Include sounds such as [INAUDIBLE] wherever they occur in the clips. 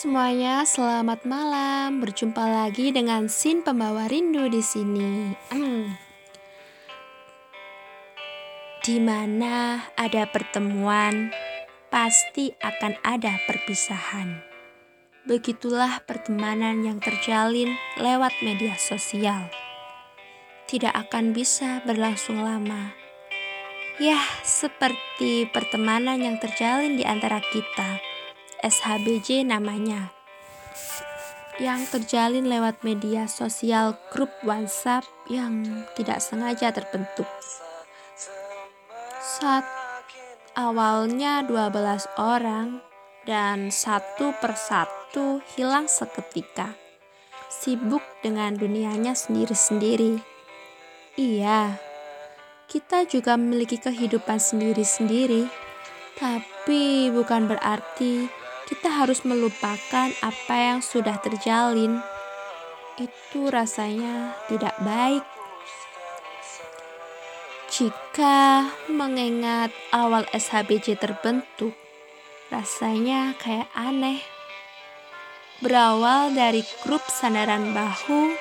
Semuanya, selamat malam. Berjumpa lagi dengan Sin pembawa rindu di sini. di mana ada pertemuan, pasti akan ada perpisahan. Begitulah pertemanan yang terjalin lewat media sosial. Tidak akan bisa berlangsung lama. Yah, seperti pertemanan yang terjalin di antara kita SHBJ namanya yang terjalin lewat media sosial grup WhatsApp yang tidak sengaja terbentuk. Saat awalnya 12 orang dan satu persatu hilang seketika. Sibuk dengan dunianya sendiri-sendiri. Iya, kita juga memiliki kehidupan sendiri-sendiri. Tapi bukan berarti kita harus melupakan apa yang sudah terjalin. Itu rasanya tidak baik. Jika mengingat awal SHBJ terbentuk, rasanya kayak aneh. Berawal dari grup sandaran bahu,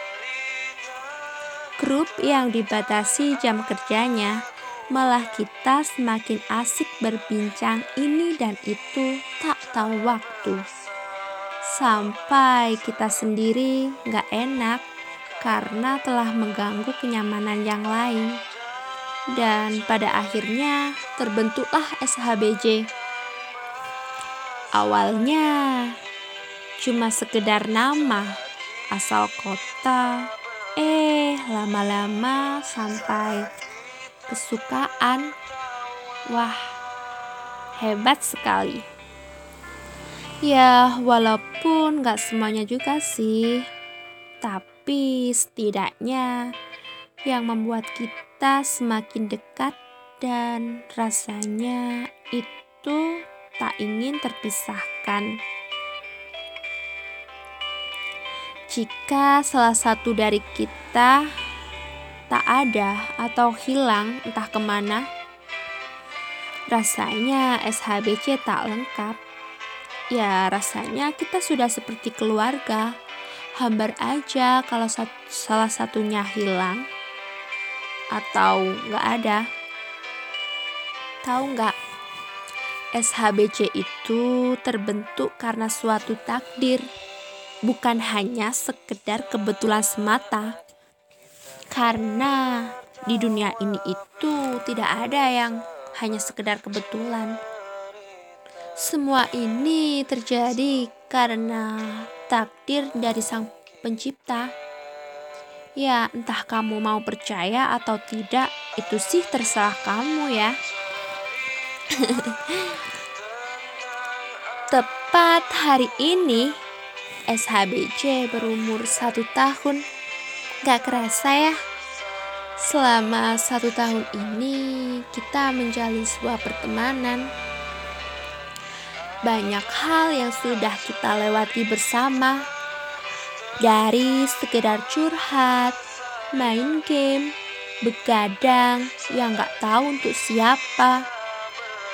grup yang dibatasi jam kerjanya, malah kita semakin asik berbincang ini dan itu tak tahu waktu. Sampai kita sendiri gak enak karena telah mengganggu kenyamanan yang lain. Dan pada akhirnya terbentuklah SHBJ. Awalnya cuma sekedar nama, asal kota, eh lama-lama sampai kesukaan. Wah, hebat sekali. Ya, walaupun gak semuanya juga sih, tapi setidaknya yang membuat kita semakin dekat dan rasanya itu tak ingin terpisahkan. Jika salah satu dari kita tak ada atau hilang entah ke mana. Rasanya SHBC tak lengkap. Ya rasanya kita sudah seperti keluarga. Hambar aja kalau salah satunya hilang atau nggak ada. Tahu nggak? SHBC itu terbentuk karena suatu takdir, bukan hanya sekedar kebetulan semata. Karena di dunia ini itu tidak ada yang hanya sekedar kebetulan. Semua ini terjadi karena takdir dari Sang Pencipta. Ya, entah kamu mau percaya atau tidak, itu sih terserah kamu ya. [LAUGHS] Tepat hari ini, SHBC berumur satu tahun. Gak kerasa ya, selama satu tahun ini kita menjalin sebuah pertemanan. Banyak hal yang sudah kita lewati bersama, dari sekedar curhat, main game, begadang yang gak tahu untuk siapa.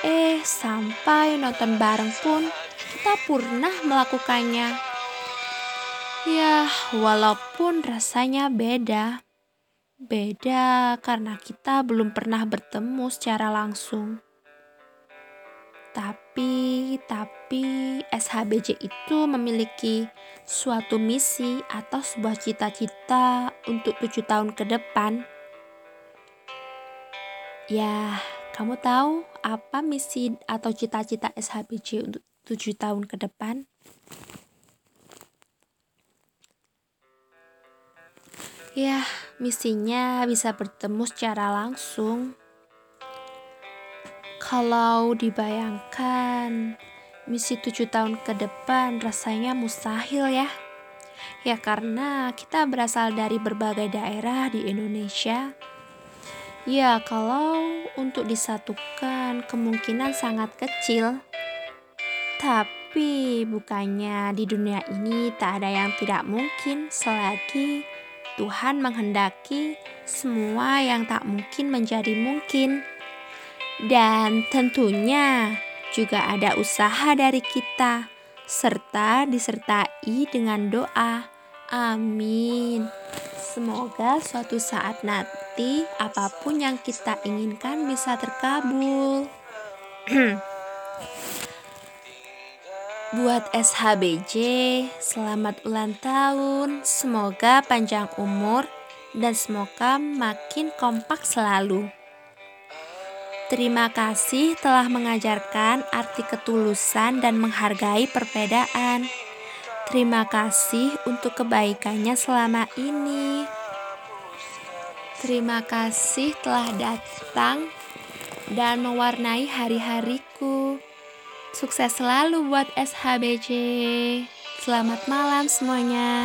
Eh, sampai nonton bareng pun kita pernah melakukannya. Ya, walaupun rasanya beda. Beda karena kita belum pernah bertemu secara langsung. Tapi, tapi SHBJ itu memiliki suatu misi atau sebuah cita-cita untuk tujuh tahun ke depan. Ya, kamu tahu apa misi atau cita-cita SHBJ untuk tujuh tahun ke depan? Ya, misinya bisa bertemu secara langsung. Kalau dibayangkan, misi tujuh tahun ke depan rasanya mustahil ya. Ya karena kita berasal dari berbagai daerah di Indonesia. Ya kalau untuk disatukan kemungkinan sangat kecil. Tapi bukannya di dunia ini tak ada yang tidak mungkin selagi Tuhan menghendaki semua yang tak mungkin menjadi mungkin, dan tentunya juga ada usaha dari kita serta disertai dengan doa. Amin. Semoga suatu saat nanti apa pun yang kita inginkan bisa terkabul. [CLEARS THROAT] Buat SHBJ, selamat ulang tahun. Semoga panjang umur dan semoga makin kompak selalu. Terima kasih telah mengajarkan arti ketulusan dan menghargai perbedaan. Terima kasih untuk kebaikannya selama ini. Terima kasih telah datang dan mewarnai hari-hariku. Sukses selalu buat SHBC. Selamat malam semuanya.